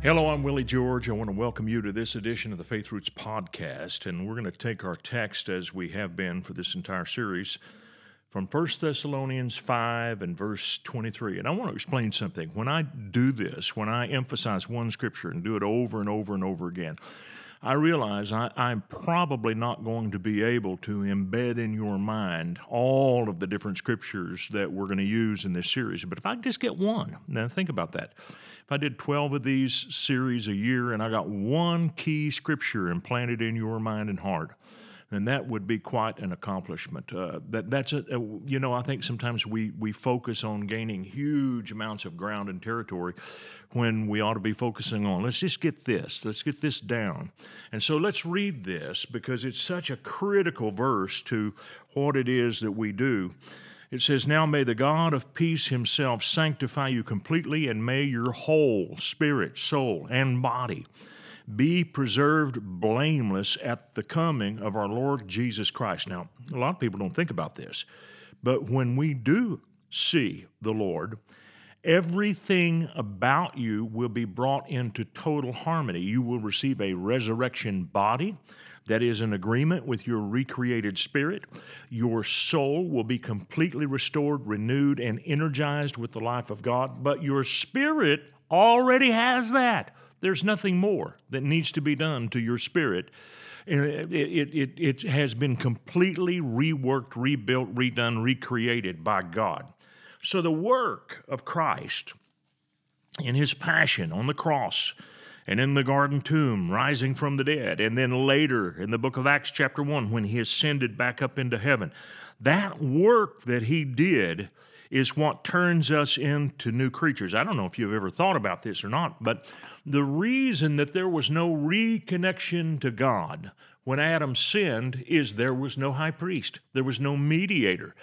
Hello, I'm Willie George. I want to welcome you to this edition of the Faith Roots podcast, and we're going to take our text as we have been for this entire series from 1 Thessalonians 5 and verse 23. And I want to explain something. When I do this, when I emphasize one scripture and do it over and over and over again, I realize I, am probably not going to be able to embed in your mind all of the different scriptures that we're going to use in this series. But if I just get one, now think about that. If I did 12 of these series a year and I got one key scripture implanted in your mind and heart, then that would be quite an accomplishment. Uh, that that's a, a, you know I think sometimes we we focus on gaining huge amounts of ground and territory when we ought to be focusing on let's just get this let's get this down and so let's read this because it's such a critical verse to what it is that we do it says, Now may the God of peace himself sanctify you completely, and may your whole spirit, soul, and body be preserved blameless at the coming of our Lord Jesus Christ. Now, a lot of people don't think about this, but when we do see the Lord, everything about you will be brought into total harmony. You will receive a resurrection body that is in agreement with your recreated spirit. Your soul will be completely restored, renewed, and energized with the life of God. But your spirit already has that. There's nothing more that needs to be done to your spirit. It, it, it, it has been completely reworked, rebuilt, redone, recreated by God. So the work of Christ in his passion on the cross, and in the garden tomb, rising from the dead, and then later in the book of Acts, chapter 1, when he ascended back up into heaven. That work that he did is what turns us into new creatures. I don't know if you've ever thought about this or not, but the reason that there was no reconnection to God when Adam sinned is there was no high priest, there was no mediator.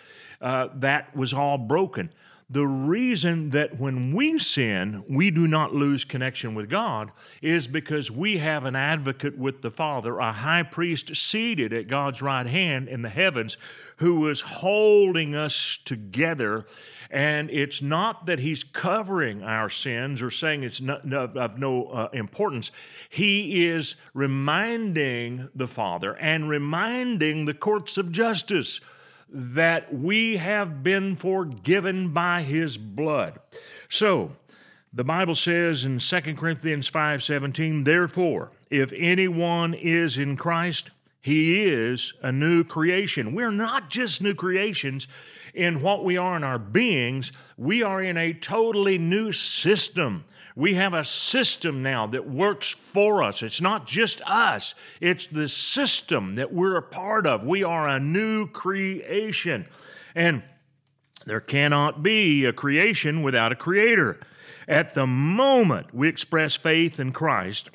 Uh, that was all broken. The reason that when we sin, we do not lose connection with God is because we have an advocate with the Father, a high priest seated at God's right hand in the heavens, who is holding us together. And it's not that he's covering our sins or saying it's of no uh, importance. He is reminding the Father and reminding the courts of justice that we have been forgiven by his blood. So, the Bible says in 2 Corinthians 5:17, therefore, if anyone is in Christ, he is a new creation. We're not just new creations in what we are in our beings, we are in a totally new system. We have a system now that works for us. It's not just us, it's the system that we're a part of. We are a new creation. And there cannot be a creation without a creator. At the moment we express faith in Christ,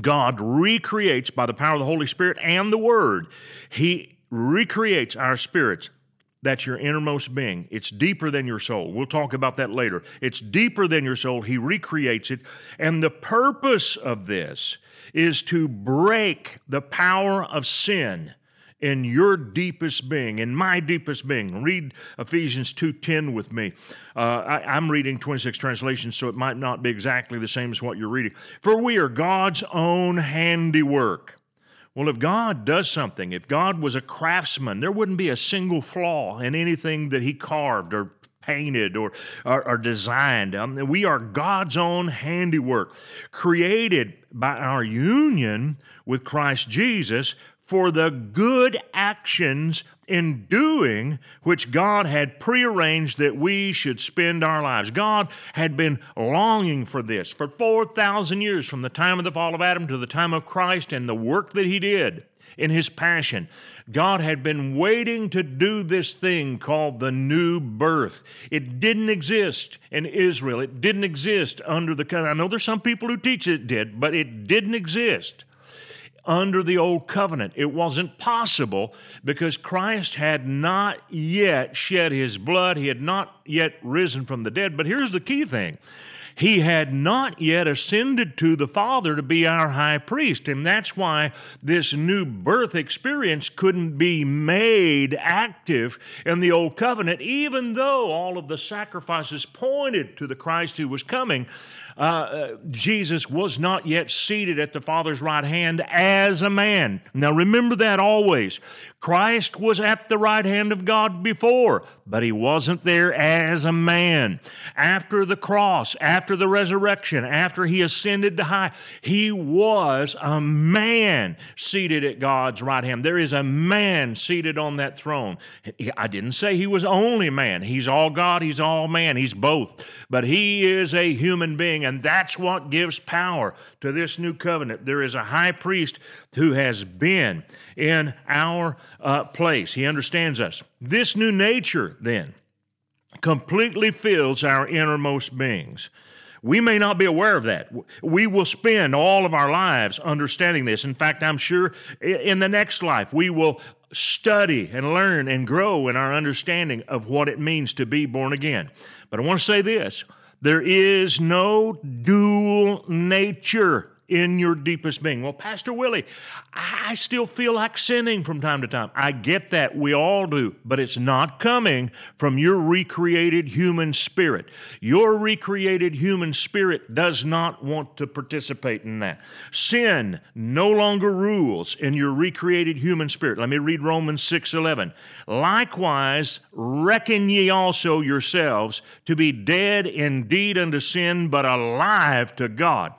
God recreates by the power of the Holy Spirit and the Word. He recreates our spirits that's your innermost being. It's deeper than your soul. We'll talk about that later. It's deeper than your soul. He recreates it. And the purpose of this is to break the power of sin in your deepest being, in my deepest being. Read Ephesians 2.10 with me. Uh, I, I'm reading 26 translations, so it might not be exactly the same as what you're reading. For we are God's own handiwork well, if God does something, if God was a craftsman, there wouldn't be a single flaw in anything that he carved or painted or, or, or designed. Um, we are God's own handiwork, created by our union with Christ Jesus for the good actions in doing which God had prearranged that we should spend our lives. God had been longing for this for 4,000 years from the time of the fall of Adam to the time of Christ and the work that he did in his passion. God had been waiting to do this thing called the new birth. It didn't exist in Israel. It didn't exist under the I know there's some people who teach it did, but it didn't exist under the old covenant. It wasn't possible because Christ had not yet shed his blood, he had not yet risen from the dead. But here's the key thing he had not yet ascended to the Father to be our high priest. And that's why this new birth experience couldn't be made active in the Old Covenant, even though all of the sacrifices pointed to the Christ who was coming. Uh, uh, Jesus was not yet seated at the Father's right hand as a man. Now remember that always. Christ was at the right hand of God before, but he wasn't there as a man. After the cross, after the resurrection, after he ascended to high, he was a man seated at God's right hand. There is a man seated on that throne. I didn't say he was only man. He's all God, he's all man, he's both. But he is a human being, and that's what gives power to this new covenant. There is a high priest who has been in our uh, place. He understands us. This new nature, then, completely fills our innermost beings. We may not be aware of that. We will spend all of our lives understanding this. In fact, I'm sure in the next life we will study and learn and grow in our understanding of what it means to be born again. But I want to say this there is no dual nature in your deepest being. Well, Pastor Willie, I still feel like sinning from time to time. I get that. We all do. But it's not coming from your recreated human spirit. Your recreated human spirit does not want to participate in that. Sin no longer rules in your recreated human spirit. Let me read Romans 6 11. Likewise, reckon ye also yourselves to be dead indeed unto sin, but alive to God.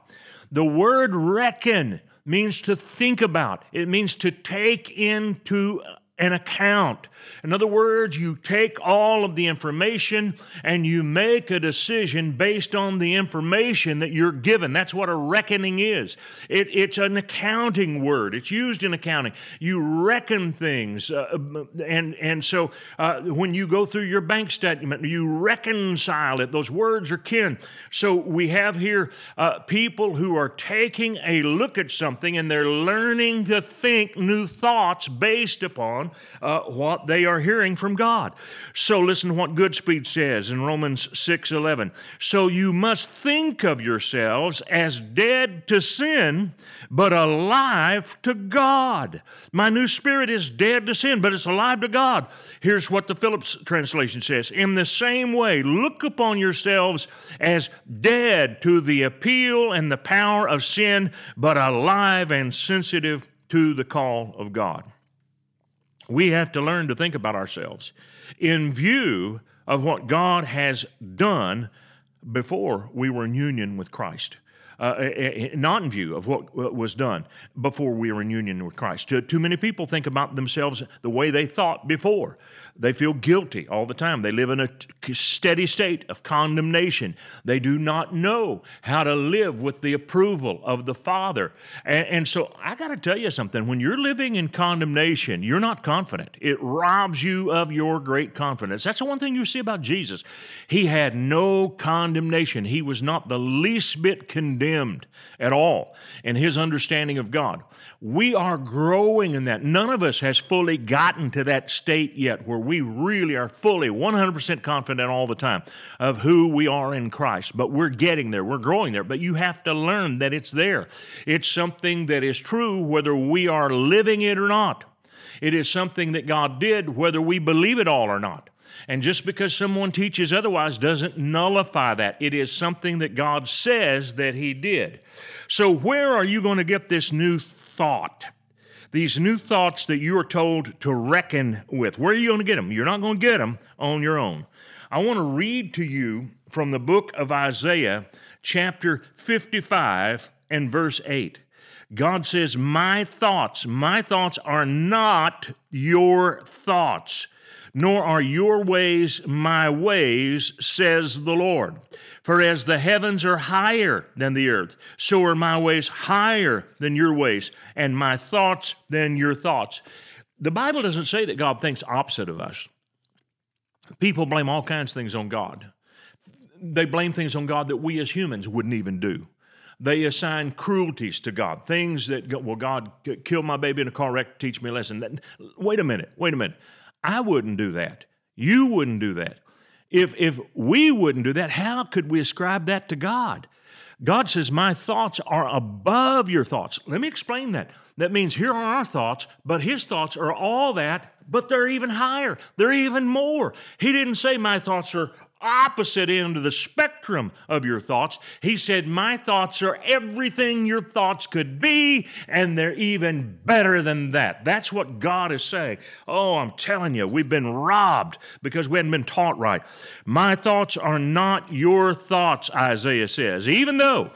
The word reckon means to think about, it means to take into an account. In other words, you take all of the information and you make a decision based on the information that you're given. That's what a reckoning is. It, it's an accounting word. It's used in accounting. You reckon things, uh, and and so uh, when you go through your bank statement, you reconcile it. Those words are kin. So we have here uh, people who are taking a look at something and they're learning to think new thoughts based upon on uh, what they are hearing from God. So listen to what Goodspeed says in Romans 6:11. So you must think of yourselves as dead to sin, but alive to God. My new spirit is dead to sin, but it's alive to God. Here's what the Phillips translation says. In the same way, look upon yourselves as dead to the appeal and the power of sin, but alive and sensitive to the call of God we have to learn to think about ourselves in view of what God has done before we were in union with Christ. Uh, not in view of what was done before we were in union with Christ. Too, too many people think about themselves the way they thought before. They feel guilty all the time. They live in a steady state of condemnation. They do not know how to live with the approval of the Father. And, and so I got to tell you something. When you're living in condemnation, you're not confident. It robs you of your great confidence. That's the one thing you see about Jesus. He had no condemnation, he was not the least bit at all in his understanding of God. We are growing in that. None of us has fully gotten to that state yet where we really are fully 100% confident all the time of who we are in Christ. But we're getting there, we're growing there. But you have to learn that it's there. It's something that is true whether we are living it or not. It is something that God did whether we believe it all or not. And just because someone teaches otherwise doesn't nullify that. It is something that God says that He did. So, where are you going to get this new thought. These new thoughts that you are told to reckon with. Where are you going to get them? You're not going to get them on your own. I want to read to you from the book of Isaiah, chapter 55 and verse 8. God says, My thoughts, my thoughts are not your thoughts, nor are your ways my ways, says the Lord. For as the heavens are higher than the earth, so are my ways higher than your ways, and my thoughts than your thoughts. The Bible doesn't say that God thinks opposite of us. People blame all kinds of things on God. They blame things on God that we as humans wouldn't even do. They assign cruelties to God, things that, well, God killed my baby in a car wreck to teach me a lesson. Wait a minute, wait a minute. I wouldn't do that. You wouldn't do that. If, if we wouldn't do that, how could we ascribe that to God? God says, My thoughts are above your thoughts. Let me explain that. That means here are our thoughts, but His thoughts are all that, but they're even higher. They're even more. He didn't say, My thoughts are opposite end of the spectrum of your thoughts. He said, My thoughts are everything your thoughts could be, and they're even better than that. That's what God is saying. Oh, I'm telling you, we've been robbed because we hadn't been taught right. My thoughts are not your thoughts, Isaiah says, even though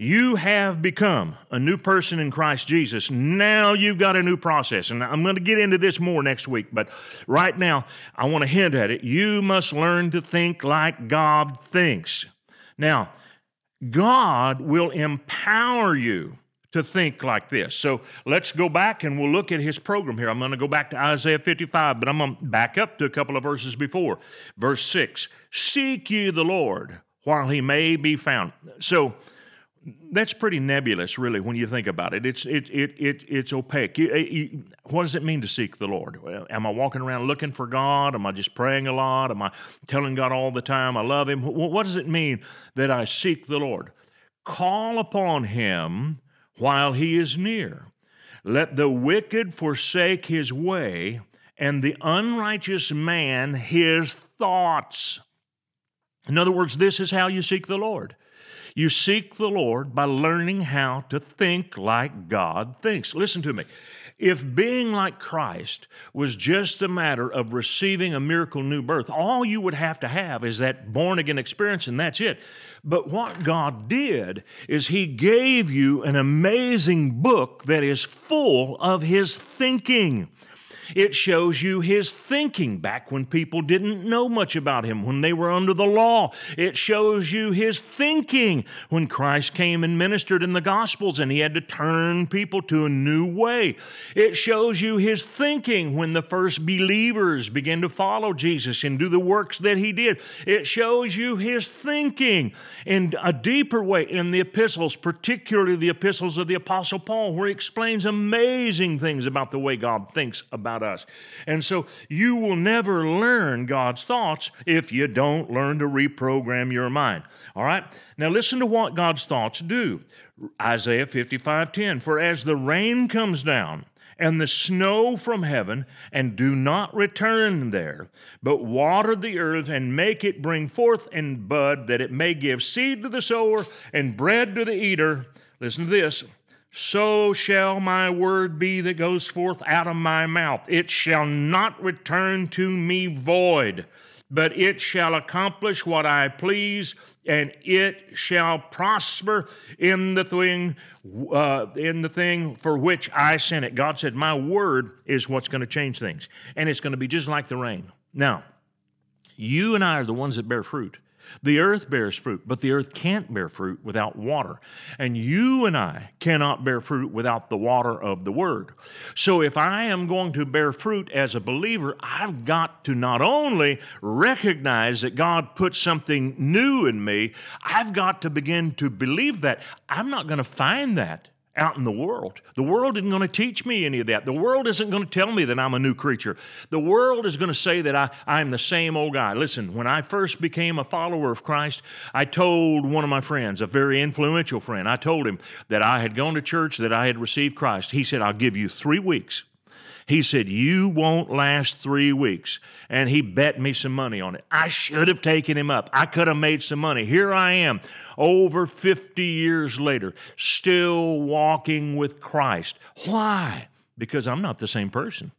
you have become a new person in Christ Jesus. Now you've got a new process. And I'm going to get into this more next week, but right now I want to hint at it. You must learn to think like God thinks. Now, God will empower you to think like this. So let's go back and we'll look at his program here. I'm going to go back to Isaiah 55, but I'm going to back up to a couple of verses before. Verse 6 Seek ye the Lord while he may be found. So, that's pretty nebulous, really, when you think about it. It's it it, it it's opaque. You, eh, you, what does it mean to seek the Lord? Am I walking around looking for God? Am I just praying a lot? Am I telling God all the time I love Him? What does it mean that I seek the Lord? Call upon Him while He is near. Let the wicked forsake his way, and the unrighteous man his thoughts. In other words, this is how you seek the Lord. You seek the Lord by learning how to think like God thinks. Listen to me. If being like Christ was just a matter of receiving a miracle new birth, all you would have to have is that born again experience, and that's it. But what God did is He gave you an amazing book that is full of His thinking. It shows you his thinking back when people didn't know much about him, when they were under the law. It shows you his thinking when Christ came and ministered in the Gospels and he had to turn people to a new way. It shows you his thinking when the first believers began to follow Jesus and do the works that he did. It shows you his thinking in a deeper way in the epistles, particularly the epistles of the Apostle Paul, where he explains amazing things about the way God thinks about about us. And so you will never learn God's thoughts if you don't learn to reprogram your mind. All right? Now listen to what God's thoughts do. Isaiah 55:10 For as the rain comes down and the snow from heaven, and do not return there, but water the earth and make it bring forth and bud, that it may give seed to the sower and bread to the eater. Listen to this so shall my word be that goes forth out of my mouth. It shall not return to me void, but it shall accomplish what I please, and it shall prosper in the thing, uh, in the thing for which I sent it. God said, "My word is what's going to change things, and it's going to be just like the rain." Now, you and I are the ones that bear fruit. The earth bears fruit, but the earth can't bear fruit without water. And you and I cannot bear fruit without the water of the Word. So if I am going to bear fruit as a believer, I've got to not only recognize that God put something new in me, I've got to begin to believe that. I'm not going to find that out in the world. The world isn't going to teach me any of that. The world isn't going to tell me that I'm a new creature. The world is going to say that I, I'm the same old guy. Listen, when I first became a follower of Christ, I told one of my friends, a very influential friend, I told him that I had gone to church, that I had received Christ. He said, I'll give you three weeks he said, You won't last three weeks. And he bet me some money on it. I should have taken him up. I could have made some money. Here I am, over 50 years later, still walking with Christ. Why? Because I'm not the same person.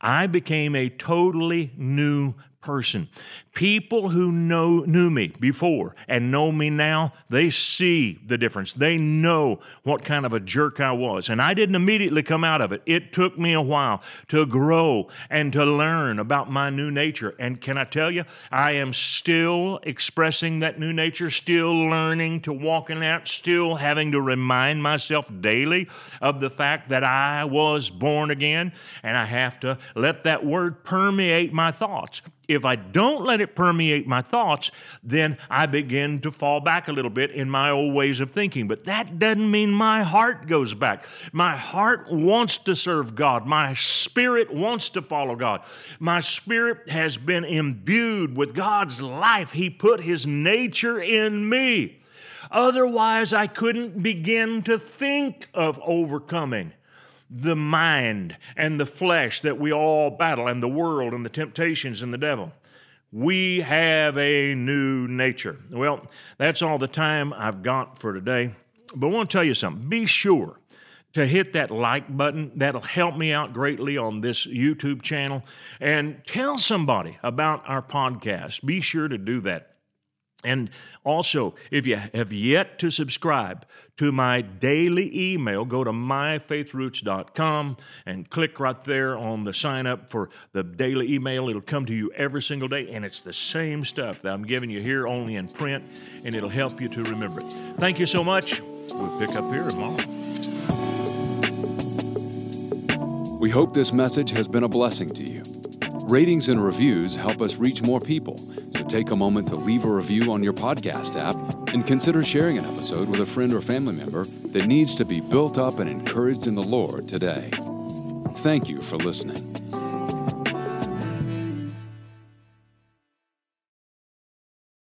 I became a totally new person. People who know knew me before and know me now, they see the difference. They know what kind of a jerk I was. And I didn't immediately come out of it. It took me a while to grow and to learn about my new nature. And can I tell you, I am still expressing that new nature, still learning to walk in that, still having to remind myself daily of the fact that I was born again. And I have to let that word permeate my thoughts If I don't let it permeate my thoughts, then I begin to fall back a little bit in my old ways of thinking. But that doesn't mean my heart goes back. My heart wants to serve God. My spirit wants to follow God. My spirit has been imbued with God's life. He put His nature in me. Otherwise, I couldn't begin to think of overcoming the mind and the flesh that we all battle, and the world and the temptations and the devil. We have a new nature. Well, that's all the time I've got for today. But I want to tell you something. Be sure to hit that like button. That'll help me out greatly on this YouTube channel. And tell somebody about our podcast. Be sure to do that. And also, if you have yet to subscribe to my daily email, go to myfaithroots.com and click right there on the sign up for the daily email. It'll come to you every single day, and it's the same stuff that I'm giving you here, only in print, and it'll help you to remember it. Thank you so much. We'll pick up here tomorrow. We hope this message has been a blessing to you. Ratings and reviews help us reach more people, take a moment to leave a review on your podcast app and consider sharing an episode with a friend or family member that needs to be built up and encouraged in the Lord today. Thank you for listening.